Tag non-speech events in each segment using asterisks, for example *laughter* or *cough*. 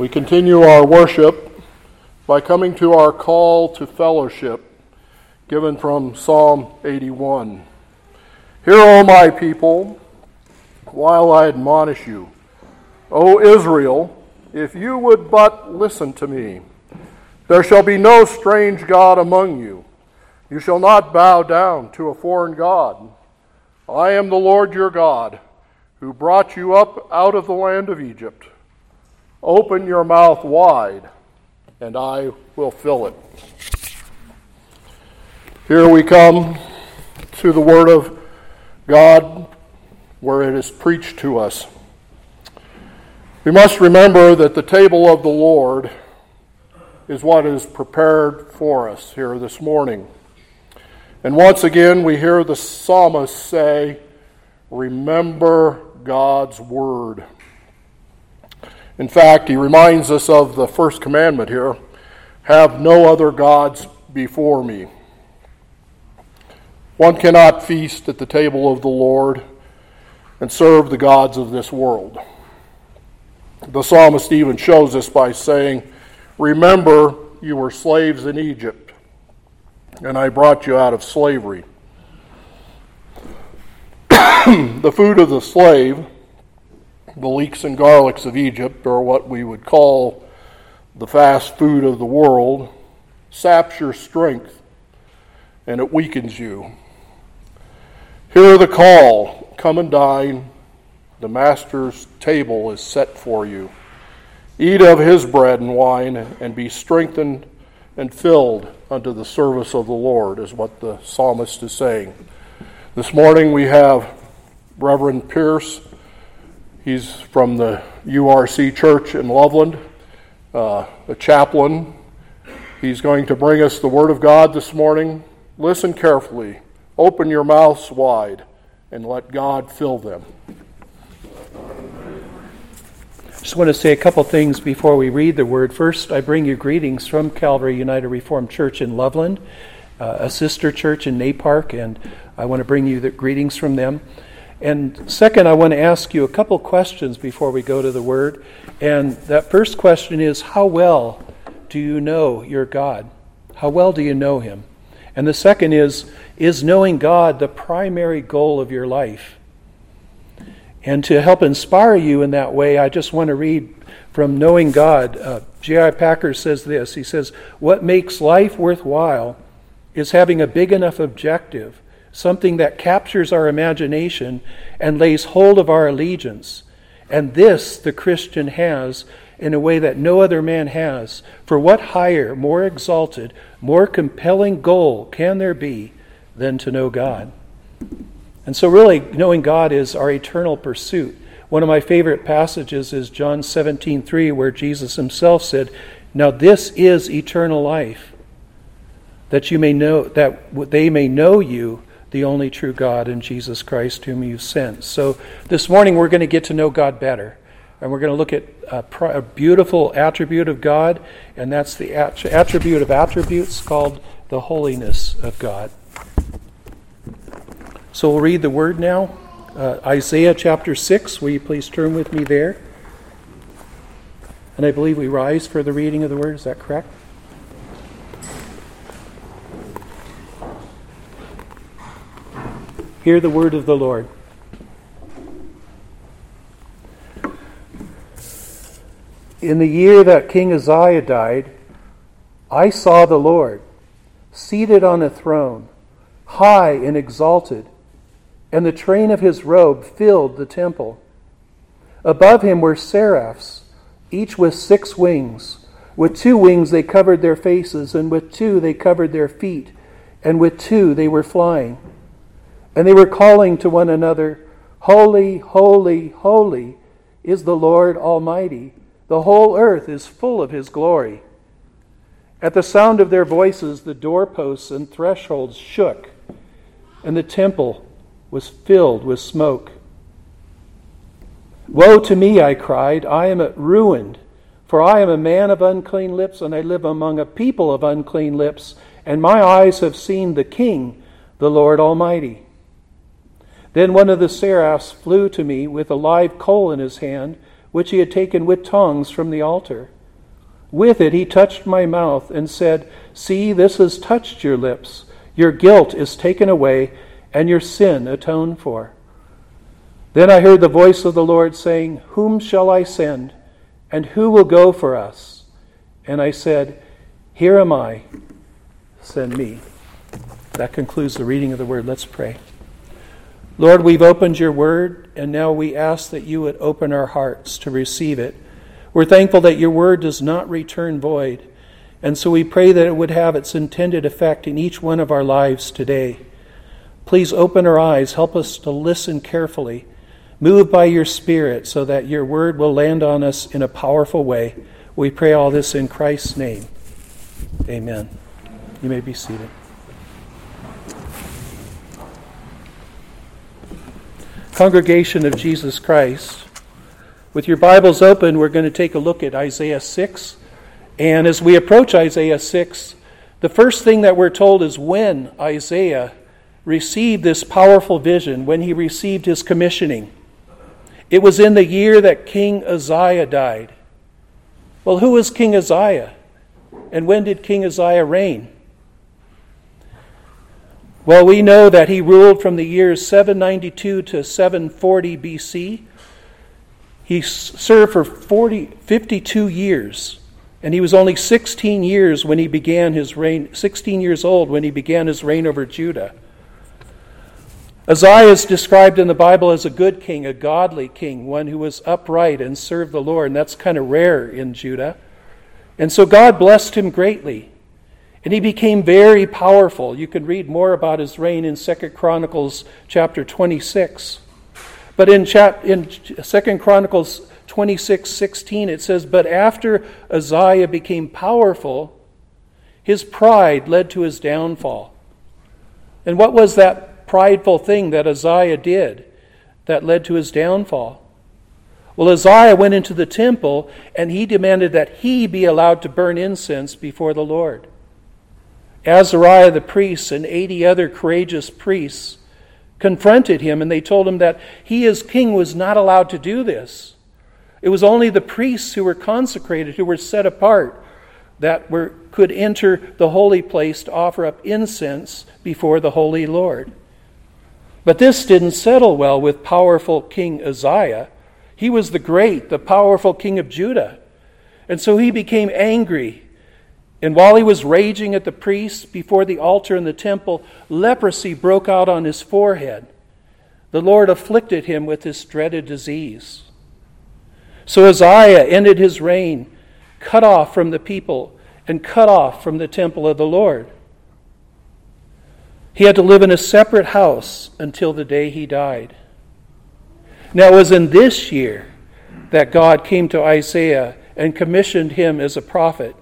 We continue our worship by coming to our call to fellowship given from Psalm 81. Hear, O my people, while I admonish you. O Israel, if you would but listen to me, there shall be no strange God among you. You shall not bow down to a foreign God. I am the Lord your God, who brought you up out of the land of Egypt. Open your mouth wide, and I will fill it. Here we come to the Word of God where it is preached to us. We must remember that the table of the Lord is what is prepared for us here this morning. And once again, we hear the psalmist say, Remember God's Word. In fact, he reminds us of the first commandment here have no other gods before me. One cannot feast at the table of the Lord and serve the gods of this world. The psalmist even shows us by saying, Remember, you were slaves in Egypt, and I brought you out of slavery. *clears throat* the food of the slave the leeks and garlics of Egypt, or what we would call the fast food of the world, saps your strength and it weakens you. Hear the call come and dine. The Master's table is set for you. Eat of his bread and wine and be strengthened and filled unto the service of the Lord, is what the psalmist is saying. This morning we have Reverend Pierce He's from the URC Church in Loveland, uh, a chaplain. He's going to bring us the Word of God this morning. Listen carefully, open your mouths wide, and let God fill them. Just want to say a couple things before we read the Word. First, I bring you greetings from Calvary United Reformed Church in Loveland, uh, a sister church in Napark, and I want to bring you the greetings from them. And second, I want to ask you a couple questions before we go to the Word. And that first question is How well do you know your God? How well do you know Him? And the second is Is knowing God the primary goal of your life? And to help inspire you in that way, I just want to read from Knowing God. Uh, J.I. Packer says this He says, What makes life worthwhile is having a big enough objective something that captures our imagination and lays hold of our allegiance. And this the Christian has in a way that no other man has. For what higher, more exalted, more compelling goal can there be than to know God? And so, really, knowing God is our eternal pursuit. One of my favorite passages is John 17, 3, where Jesus himself said, Now this is eternal life, that you may know that they may know you, the only true God and Jesus Christ, whom you sent. So this morning we're going to get to know God better. And we're going to look at a, a beautiful attribute of God, and that's the attribute of attributes called the holiness of God. So we'll read the word now. Uh, Isaiah chapter 6. Will you please turn with me there? And I believe we rise for the reading of the word. Is that correct? Hear the word of the Lord. In the year that King Uzziah died, I saw the Lord seated on a throne, high and exalted, and the train of his robe filled the temple. Above him were seraphs, each with six wings. With two wings they covered their faces, and with two they covered their feet, and with two they were flying. And they were calling to one another, Holy, holy, holy is the Lord Almighty. The whole earth is full of his glory. At the sound of their voices, the doorposts and thresholds shook, and the temple was filled with smoke. Woe to me, I cried. I am ruined, for I am a man of unclean lips, and I live among a people of unclean lips, and my eyes have seen the King, the Lord Almighty. Then one of the seraphs flew to me with a live coal in his hand, which he had taken with tongs from the altar. With it he touched my mouth and said, See, this has touched your lips. Your guilt is taken away, and your sin atoned for. Then I heard the voice of the Lord saying, Whom shall I send? And who will go for us? And I said, Here am I, send me. That concludes the reading of the word. Let's pray. Lord, we've opened your word, and now we ask that you would open our hearts to receive it. We're thankful that your word does not return void, and so we pray that it would have its intended effect in each one of our lives today. Please open our eyes, help us to listen carefully, move by your Spirit so that your word will land on us in a powerful way. We pray all this in Christ's name. Amen. You may be seated. Congregation of Jesus Christ, with your Bibles open, we're going to take a look at Isaiah 6. And as we approach Isaiah 6, the first thing that we're told is when Isaiah received this powerful vision, when he received his commissioning. It was in the year that King Uzziah died. Well, who was King Uzziah? And when did King Uzziah reign? Well, we know that he ruled from the years 792 to 740 BC. He served for 40, 52 years, and he was only 16 years when he began his reign, 16 years old when he began his reign over Judah. Uzziah is described in the Bible as a good king, a godly king, one who was upright and served the Lord, and that's kind of rare in Judah. And so God blessed him greatly. And he became very powerful. You can read more about his reign in 2 Chronicles chapter 26. But in, chap- in 2 Chronicles 26 16, it says, But after Uzziah became powerful, his pride led to his downfall. And what was that prideful thing that Uzziah did that led to his downfall? Well, Uzziah went into the temple and he demanded that he be allowed to burn incense before the Lord. Azariah the priest and 80 other courageous priests confronted him and they told him that he, as king, was not allowed to do this. It was only the priests who were consecrated, who were set apart, that were, could enter the holy place to offer up incense before the holy Lord. But this didn't settle well with powerful King Uzziah. He was the great, the powerful king of Judah. And so he became angry and while he was raging at the priests before the altar in the temple, leprosy broke out on his forehead. The Lord afflicted him with this dreaded disease. So Uzziah ended his reign, cut off from the people and cut off from the temple of the Lord. He had to live in a separate house until the day he died. Now, it was in this year that God came to Isaiah and commissioned him as a prophet.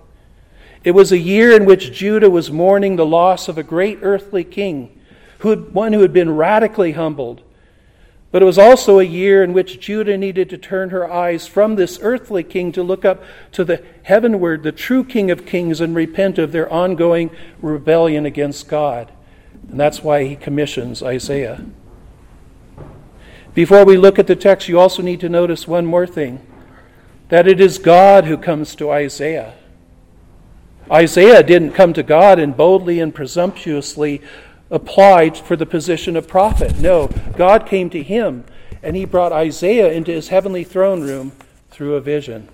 It was a year in which Judah was mourning the loss of a great earthly king, who had, one who had been radically humbled. But it was also a year in which Judah needed to turn her eyes from this earthly king to look up to the heavenward, the true King of kings, and repent of their ongoing rebellion against God. And that's why he commissions Isaiah. Before we look at the text, you also need to notice one more thing that it is God who comes to Isaiah. Isaiah didn't come to God and boldly and presumptuously applied for the position of prophet. No, God came to him and he brought Isaiah into his heavenly throne room through a vision.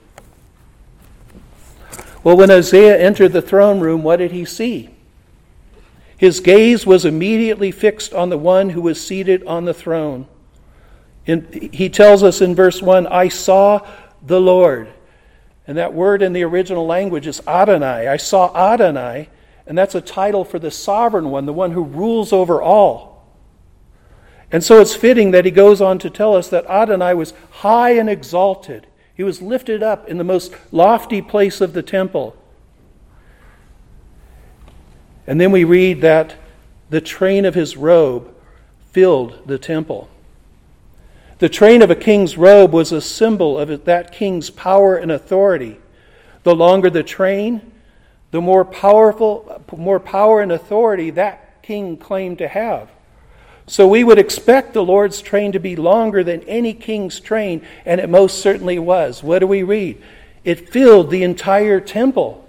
Well, when Isaiah entered the throne room, what did he see? His gaze was immediately fixed on the one who was seated on the throne. In, he tells us in verse 1 I saw the Lord and that word in the original language is Adonai. I saw Adonai, and that's a title for the sovereign one, the one who rules over all. And so it's fitting that he goes on to tell us that Adonai was high and exalted. He was lifted up in the most lofty place of the temple. And then we read that the train of his robe filled the temple. The train of a king's robe was a symbol of that king's power and authority. The longer the train, the more powerful, more power and authority that king claimed to have. So we would expect the Lord's train to be longer than any king's train, and it most certainly was. What do we read? It filled the entire temple.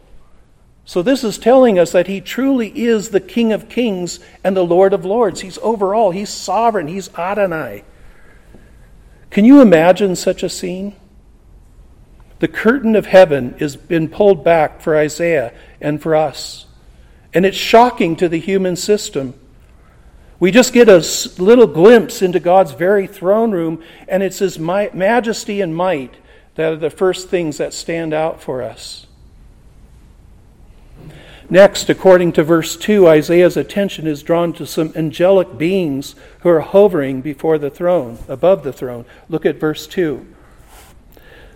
So this is telling us that he truly is the King of kings and the Lord of lords. He's overall, he's sovereign, he's Adonai. Can you imagine such a scene? The curtain of heaven has been pulled back for Isaiah and for us. And it's shocking to the human system. We just get a little glimpse into God's very throne room, and it's His majesty and might that are the first things that stand out for us. Next, according to verse 2, Isaiah's attention is drawn to some angelic beings who are hovering before the throne, above the throne. Look at verse 2.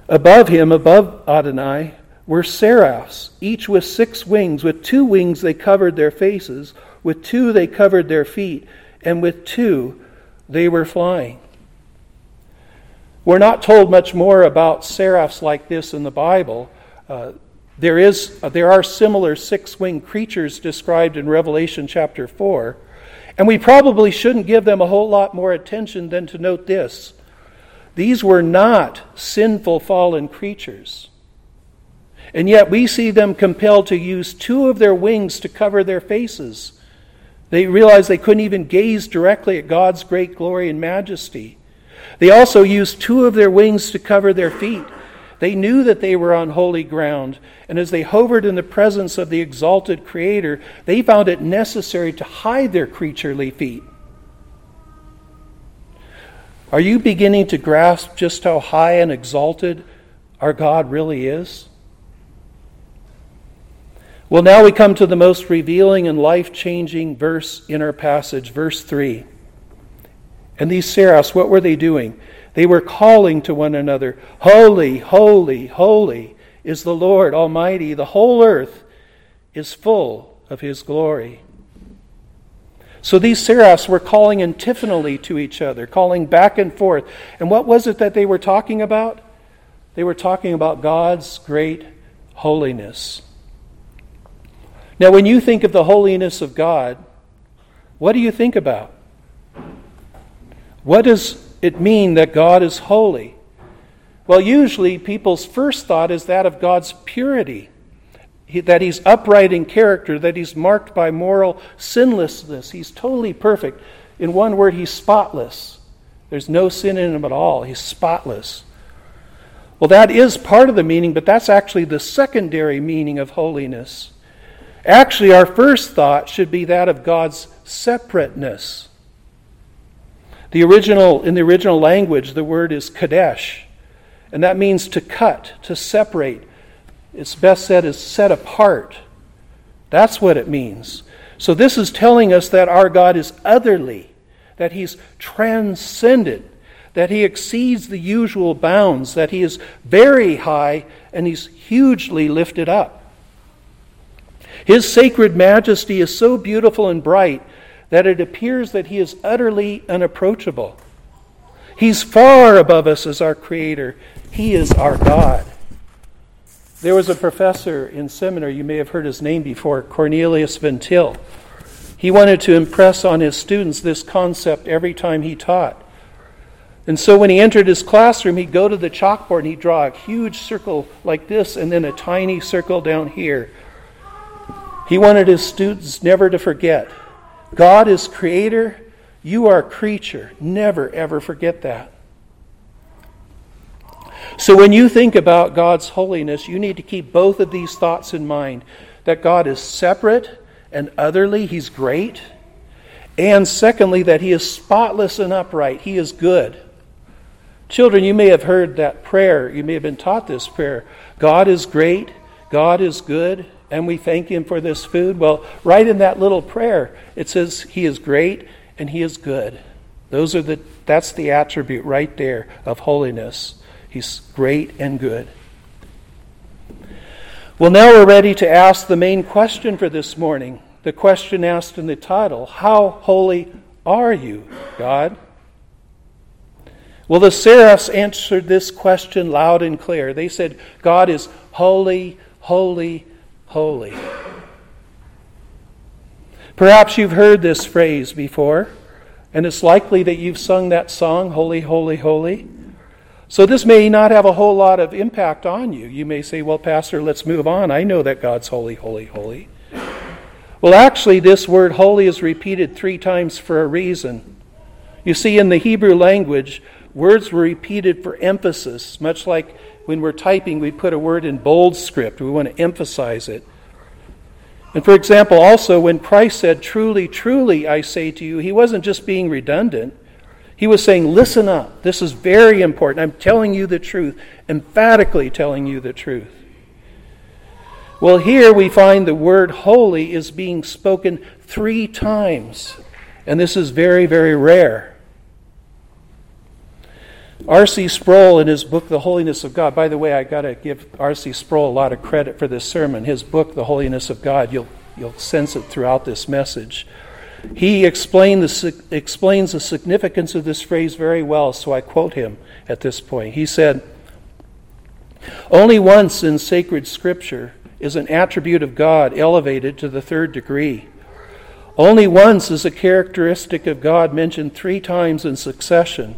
Above him, above Adonai, were seraphs, each with six wings. With two wings they covered their faces, with two they covered their feet, and with two they were flying. We're not told much more about seraphs like this in the Bible. Uh, there, is, uh, there are similar six winged creatures described in Revelation chapter 4, and we probably shouldn't give them a whole lot more attention than to note this. These were not sinful fallen creatures. And yet we see them compelled to use two of their wings to cover their faces. They realized they couldn't even gaze directly at God's great glory and majesty. They also used two of their wings to cover their feet. They knew that they were on holy ground, and as they hovered in the presence of the exalted Creator, they found it necessary to hide their creaturely feet. Are you beginning to grasp just how high and exalted our God really is? Well, now we come to the most revealing and life changing verse in our passage, verse 3. And these seraphs, what were they doing? They were calling to one another, Holy, holy, holy is the Lord Almighty. The whole earth is full of His glory. So these seraphs were calling antiphonally to each other, calling back and forth. And what was it that they were talking about? They were talking about God's great holiness. Now, when you think of the holiness of God, what do you think about? What does it mean that God is holy? Well, usually people's first thought is that of God's purity, that He's upright in character, that He's marked by moral sinlessness. He's totally perfect. In one word, He's spotless. There's no sin in Him at all. He's spotless. Well, that is part of the meaning, but that's actually the secondary meaning of holiness. Actually, our first thought should be that of God's separateness. The original, in the original language, the word is kadesh, and that means to cut, to separate. It's best said as set apart. That's what it means. So, this is telling us that our God is otherly, that He's transcendent, that He exceeds the usual bounds, that He is very high, and He's hugely lifted up. His sacred majesty is so beautiful and bright that it appears that he is utterly unapproachable. He's far above us as our Creator, He is our God. There was a professor in seminary, you may have heard his name before, Cornelius Van Til. He wanted to impress on his students this concept every time he taught. And so when he entered his classroom, he'd go to the chalkboard and he'd draw a huge circle like this and then a tiny circle down here he wanted his students never to forget God is creator, you are creature. Never, ever forget that. So when you think about God's holiness, you need to keep both of these thoughts in mind that God is separate and otherly, He's great. And secondly, that He is spotless and upright, He is good. Children, you may have heard that prayer. You may have been taught this prayer God is great, God is good, and we thank Him for this food? Well, right in that little prayer, it says He is great and He is good. Those are the, that's the attribute right there of holiness. He's great and good. Well, now we're ready to ask the main question for this morning. The question asked in the title How holy are you, God? Well, the seraphs answered this question loud and clear. They said, God is holy, holy, holy. Perhaps you've heard this phrase before. And it's likely that you've sung that song, Holy, Holy, Holy. So this may not have a whole lot of impact on you. You may say, Well, Pastor, let's move on. I know that God's holy, holy, holy. Well, actually, this word holy is repeated three times for a reason. You see, in the Hebrew language, words were repeated for emphasis, much like when we're typing, we put a word in bold script. We want to emphasize it. And for example, also when Christ said, Truly, truly, I say to you, he wasn't just being redundant. He was saying, Listen up. This is very important. I'm telling you the truth, emphatically telling you the truth. Well, here we find the word holy is being spoken three times. And this is very, very rare. R.C. Sproul, in his book, The Holiness of God, by the way, I got to give R.C. Sproul a lot of credit for this sermon. His book, The Holiness of God, you'll, you'll sense it throughout this message. He the, explains the significance of this phrase very well, so I quote him at this point. He said, Only once in sacred scripture is an attribute of God elevated to the third degree. Only once is a characteristic of God mentioned three times in succession.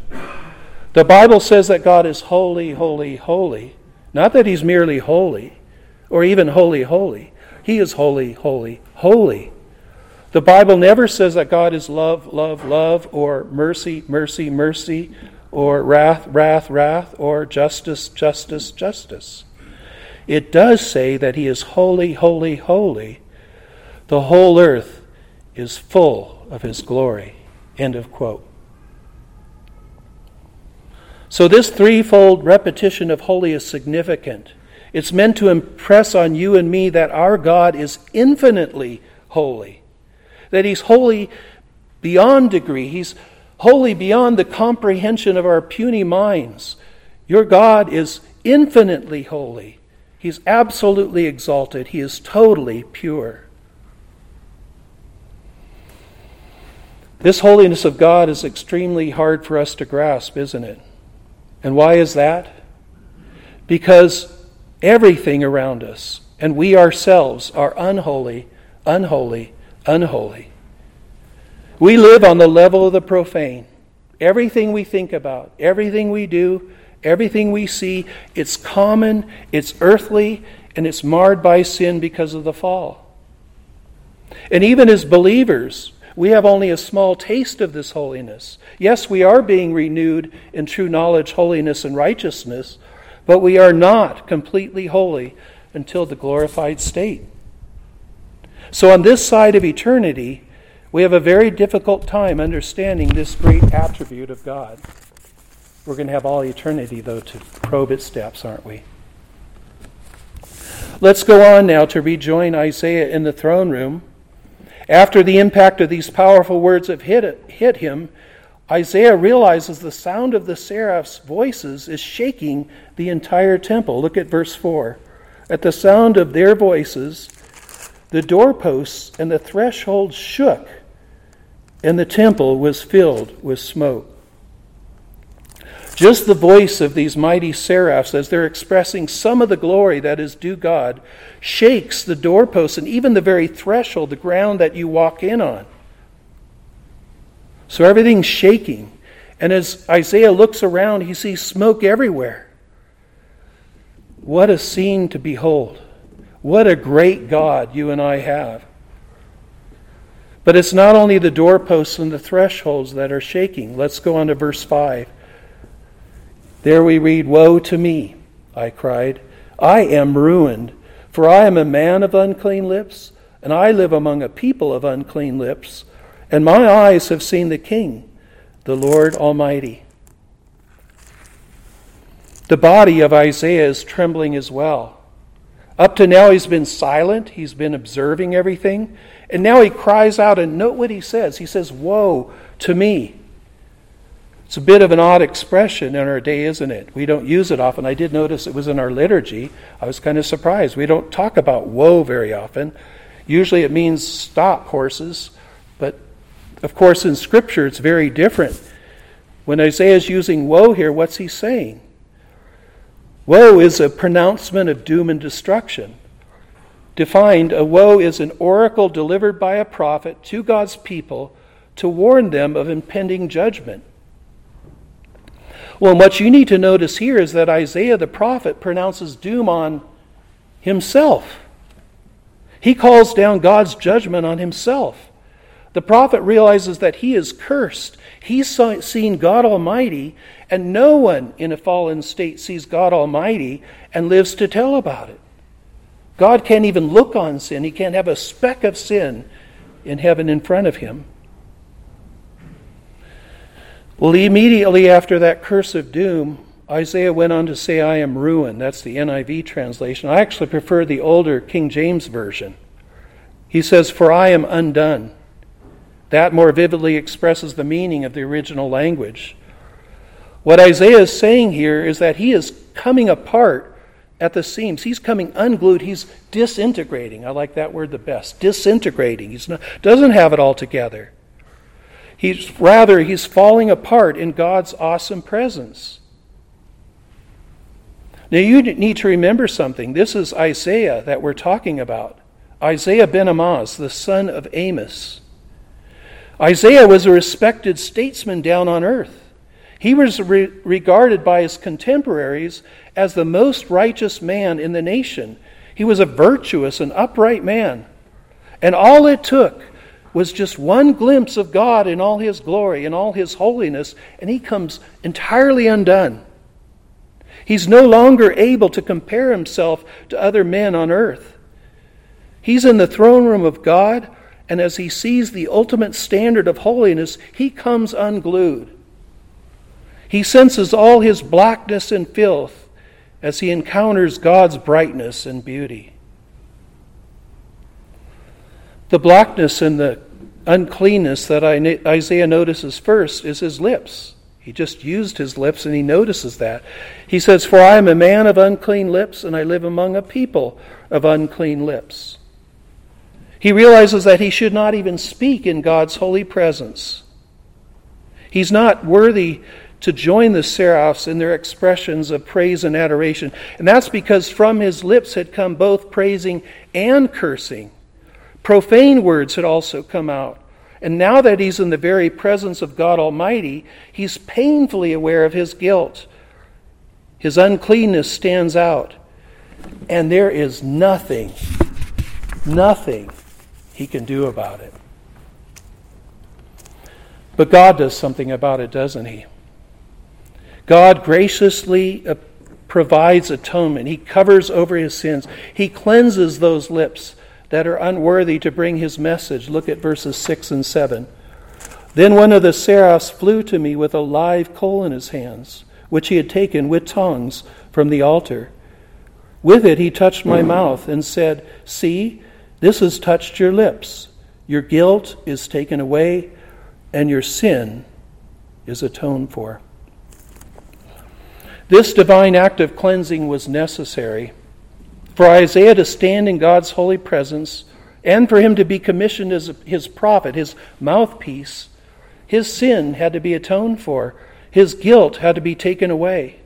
The Bible says that God is holy, holy, holy. Not that He's merely holy or even holy, holy. He is holy, holy, holy. The Bible never says that God is love, love, love, or mercy, mercy, mercy, or wrath, wrath, wrath, or justice, justice, justice. It does say that He is holy, holy, holy. The whole earth is full of His glory. End of quote. So, this threefold repetition of holy is significant. It's meant to impress on you and me that our God is infinitely holy, that He's holy beyond degree, He's holy beyond the comprehension of our puny minds. Your God is infinitely holy. He's absolutely exalted. He is totally pure. This holiness of God is extremely hard for us to grasp, isn't it? And why is that? Because everything around us, and we ourselves, are unholy, unholy, unholy. We live on the level of the profane. Everything we think about, everything we do, everything we see, it's common, it's earthly, and it's marred by sin because of the fall. And even as believers, we have only a small taste of this holiness. Yes, we are being renewed in true knowledge, holiness, and righteousness, but we are not completely holy until the glorified state. So, on this side of eternity, we have a very difficult time understanding this great attribute of God. We're going to have all eternity, though, to probe its depths, aren't we? Let's go on now to rejoin Isaiah in the throne room after the impact of these powerful words have hit, hit him, Isaiah realizes the sound of the seraphs' voices is shaking the entire temple. Look at verse 4. At the sound of their voices, the doorposts and the threshold shook, and the temple was filled with smoke. Just the voice of these mighty seraphs as they're expressing some of the glory that is due God shakes the doorposts and even the very threshold, the ground that you walk in on. So everything's shaking. And as Isaiah looks around, he sees smoke everywhere. What a scene to behold. What a great God you and I have. But it's not only the doorposts and the thresholds that are shaking. Let's go on to verse 5. There we read, Woe to me, I cried. I am ruined, for I am a man of unclean lips, and I live among a people of unclean lips, and my eyes have seen the King, the Lord Almighty. The body of Isaiah is trembling as well. Up to now, he's been silent, he's been observing everything, and now he cries out, and note what he says. He says, Woe to me. It's a bit of an odd expression in our day, isn't it? We don't use it often. I did notice it was in our liturgy. I was kind of surprised. We don't talk about woe very often. Usually it means stop horses, but of course in Scripture it's very different. When Isaiah is using woe here, what's he saying? Woe is a pronouncement of doom and destruction. Defined, a woe is an oracle delivered by a prophet to God's people to warn them of impending judgment. Well, what you need to notice here is that Isaiah the prophet pronounces doom on himself. He calls down God's judgment on himself. The prophet realizes that he is cursed. He's seen God Almighty, and no one in a fallen state sees God Almighty and lives to tell about it. God can't even look on sin, he can't have a speck of sin in heaven in front of him. Well, immediately after that curse of doom, Isaiah went on to say, I am ruined. That's the NIV translation. I actually prefer the older King James Version. He says, For I am undone. That more vividly expresses the meaning of the original language. What Isaiah is saying here is that he is coming apart at the seams. He's coming unglued. He's disintegrating. I like that word the best. Disintegrating. He doesn't have it all together. He's rather he's falling apart in God's awesome presence. Now you need to remember something. This is Isaiah that we're talking about. Isaiah ben Amoz, the son of Amos. Isaiah was a respected statesman down on earth. He was re- regarded by his contemporaries as the most righteous man in the nation. He was a virtuous and upright man. And all it took was just one glimpse of God in all his glory and all his holiness, and he comes entirely undone. He's no longer able to compare himself to other men on earth. He's in the throne room of God, and as he sees the ultimate standard of holiness, he comes unglued. He senses all his blackness and filth as he encounters God's brightness and beauty. The blackness and the uncleanness that Isaiah notices first is his lips. He just used his lips and he notices that. He says, For I am a man of unclean lips, and I live among a people of unclean lips. He realizes that he should not even speak in God's holy presence. He's not worthy to join the seraphs in their expressions of praise and adoration. And that's because from his lips had come both praising and cursing. Profane words had also come out. And now that he's in the very presence of God Almighty, he's painfully aware of his guilt. His uncleanness stands out. And there is nothing, nothing he can do about it. But God does something about it, doesn't he? God graciously uh, provides atonement. He covers over his sins. He cleanses those lips that are unworthy to bring his message. Look at verses 6 and 7. Then one of the seraphs flew to me with a live coal in his hands, which he had taken with tongs from the altar. With it he touched my mouth and said, See, this has touched your lips. Your guilt is taken away, and your sin is atoned for. This divine act of cleansing was necessary for Isaiah to stand in God's holy presence and for him to be commissioned as his prophet, his mouthpiece, his sin had to be atoned for, his guilt had to be taken away.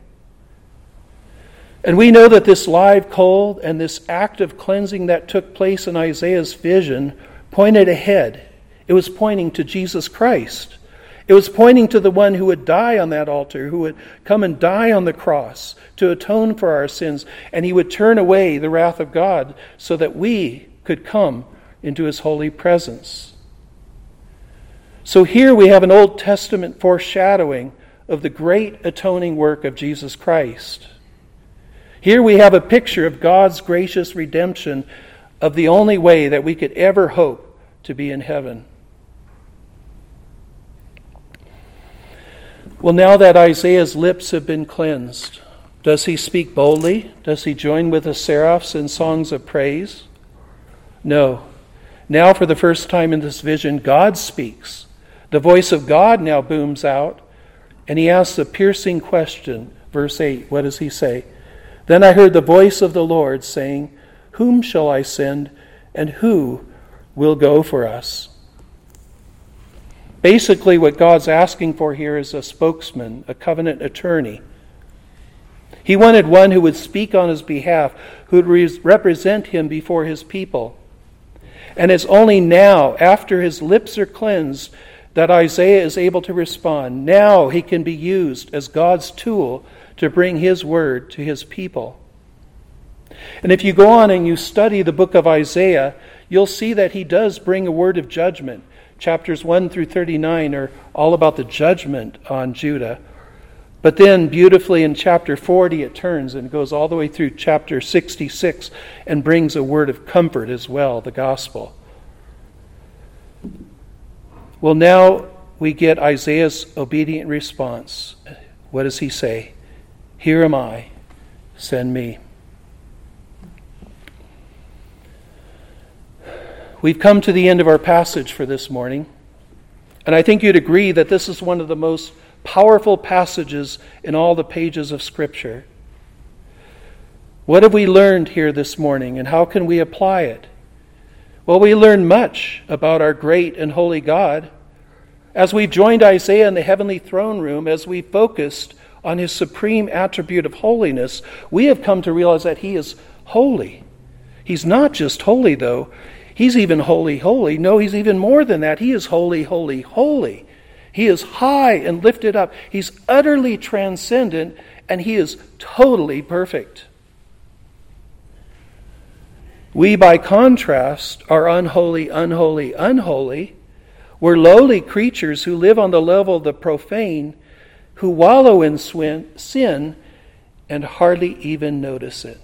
And we know that this live coal and this act of cleansing that took place in Isaiah's vision pointed ahead. It was pointing to Jesus Christ. It was pointing to the one who would die on that altar, who would come and die on the cross to atone for our sins, and he would turn away the wrath of God so that we could come into his holy presence. So here we have an Old Testament foreshadowing of the great atoning work of Jesus Christ. Here we have a picture of God's gracious redemption of the only way that we could ever hope to be in heaven. Well, now that Isaiah's lips have been cleansed, does he speak boldly? Does he join with the seraphs in songs of praise? No. Now, for the first time in this vision, God speaks. The voice of God now booms out, and he asks a piercing question. Verse 8, what does he say? Then I heard the voice of the Lord saying, Whom shall I send, and who will go for us? Basically, what God's asking for here is a spokesman, a covenant attorney. He wanted one who would speak on his behalf, who would represent him before his people. And it's only now, after his lips are cleansed, that Isaiah is able to respond. Now he can be used as God's tool to bring his word to his people. And if you go on and you study the book of Isaiah, you'll see that he does bring a word of judgment. Chapters 1 through 39 are all about the judgment on Judah. But then, beautifully in chapter 40, it turns and goes all the way through chapter 66 and brings a word of comfort as well, the gospel. Well, now we get Isaiah's obedient response. What does he say? Here am I, send me. We've come to the end of our passage for this morning, and I think you'd agree that this is one of the most powerful passages in all the pages of Scripture. What have we learned here this morning, and how can we apply it? Well, we learn much about our great and holy God. As we joined Isaiah in the heavenly throne room, as we focused on his supreme attribute of holiness, we have come to realize that he is holy. He's not just holy, though. He's even holy, holy. No, he's even more than that. He is holy, holy, holy. He is high and lifted up. He's utterly transcendent, and he is totally perfect. We, by contrast, are unholy, unholy, unholy we're lowly creatures who live on the level of the profane, who wallow in sin and hardly even notice it.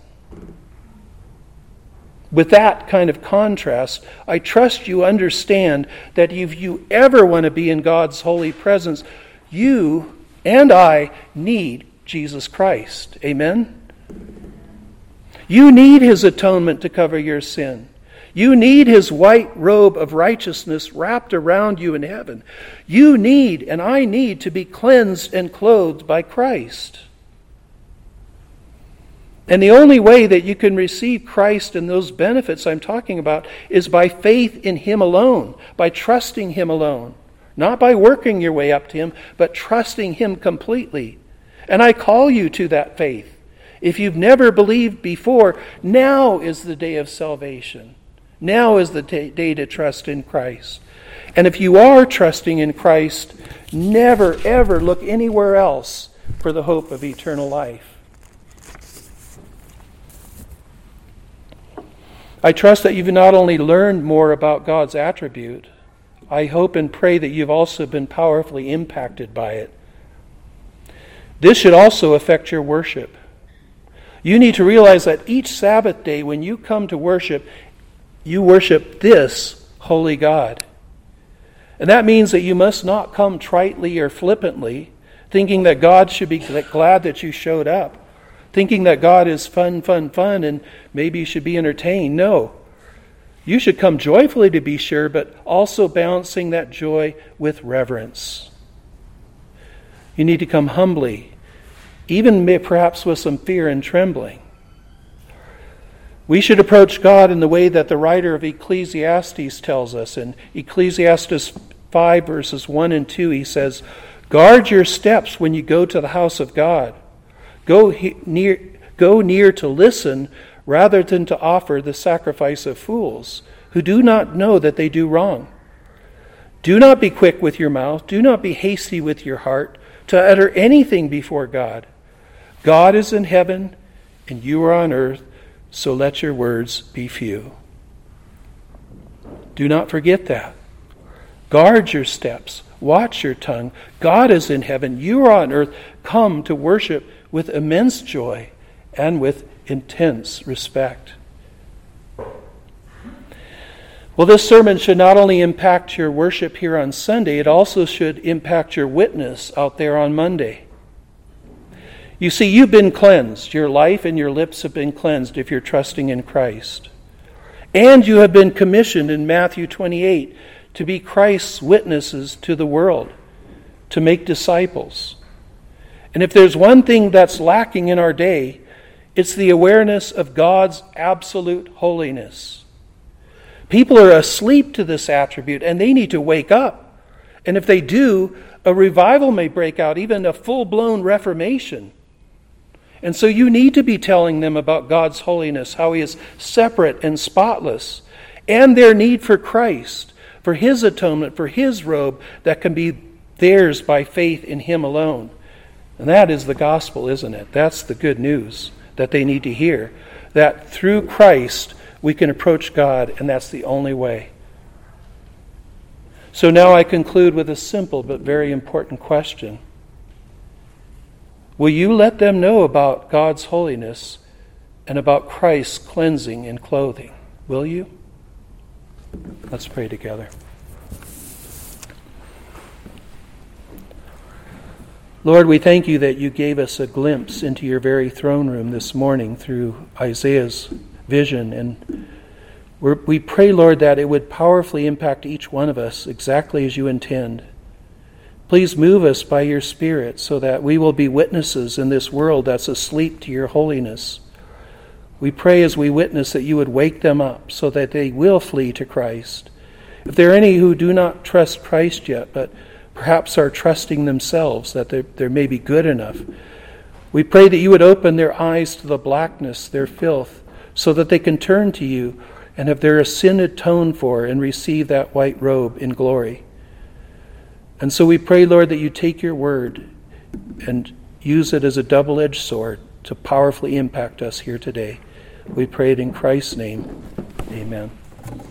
With that kind of contrast, I trust you understand that if you ever want to be in God's holy presence, you and I need Jesus Christ. Amen? You need his atonement to cover your sin. You need his white robe of righteousness wrapped around you in heaven. You need, and I need, to be cleansed and clothed by Christ. And the only way that you can receive Christ and those benefits I'm talking about is by faith in Him alone, by trusting Him alone. Not by working your way up to Him, but trusting Him completely. And I call you to that faith. If you've never believed before, now is the day of salvation. Now is the day to trust in Christ. And if you are trusting in Christ, never, ever look anywhere else for the hope of eternal life. I trust that you've not only learned more about God's attribute, I hope and pray that you've also been powerfully impacted by it. This should also affect your worship. You need to realize that each Sabbath day, when you come to worship, you worship this holy God. And that means that you must not come tritely or flippantly, thinking that God should be glad that you showed up, thinking that God is fun, fun, fun, and maybe you should be entertained. No. You should come joyfully to be sure, but also balancing that joy with reverence. You need to come humbly, even perhaps with some fear and trembling. We should approach God in the way that the writer of Ecclesiastes tells us. In Ecclesiastes 5, verses 1 and 2, he says, Guard your steps when you go to the house of God. Go near, go near to listen rather than to offer the sacrifice of fools who do not know that they do wrong. Do not be quick with your mouth, do not be hasty with your heart to utter anything before God. God is in heaven, and you are on earth so let your words be few. Do not forget that. Guard your steps. Watch your tongue. God is in heaven. You are on earth. Come to worship with immense joy and with intense respect. Well, this sermon should not only impact your worship here on Sunday, it also should impact your witness out there on Monday. You see, you've been cleansed. Your life and your lips have been cleansed if you're trusting in Christ. And you have been commissioned in Matthew 28 to be Christ's witnesses to the world, to make disciples. And if there's one thing that's lacking in our day, it's the awareness of God's absolute holiness. People are asleep to this attribute and they need to wake up. And if they do, a revival may break out, even a full blown reformation. And so you need to be telling them about God's holiness, how He is separate and spotless, and their need for Christ, for His atonement, for His robe that can be theirs by faith in Him alone. And that is the gospel, isn't it? That's the good news that they need to hear. That through Christ we can approach God, and that's the only way. So now I conclude with a simple but very important question. Will you let them know about God's holiness and about Christ's cleansing and clothing? Will you? Let's pray together. Lord, we thank you that you gave us a glimpse into your very throne room this morning through Isaiah's vision. And we pray, Lord, that it would powerfully impact each one of us exactly as you intend. Please move us by your Spirit so that we will be witnesses in this world that's asleep to your holiness. We pray as we witness that you would wake them up so that they will flee to Christ. If there are any who do not trust Christ yet, but perhaps are trusting themselves that they may be good enough, we pray that you would open their eyes to the blackness, their filth, so that they can turn to you and have their sin atoned for and receive that white robe in glory. And so we pray, Lord, that you take your word and use it as a double edged sword to powerfully impact us here today. We pray it in Christ's name. Amen.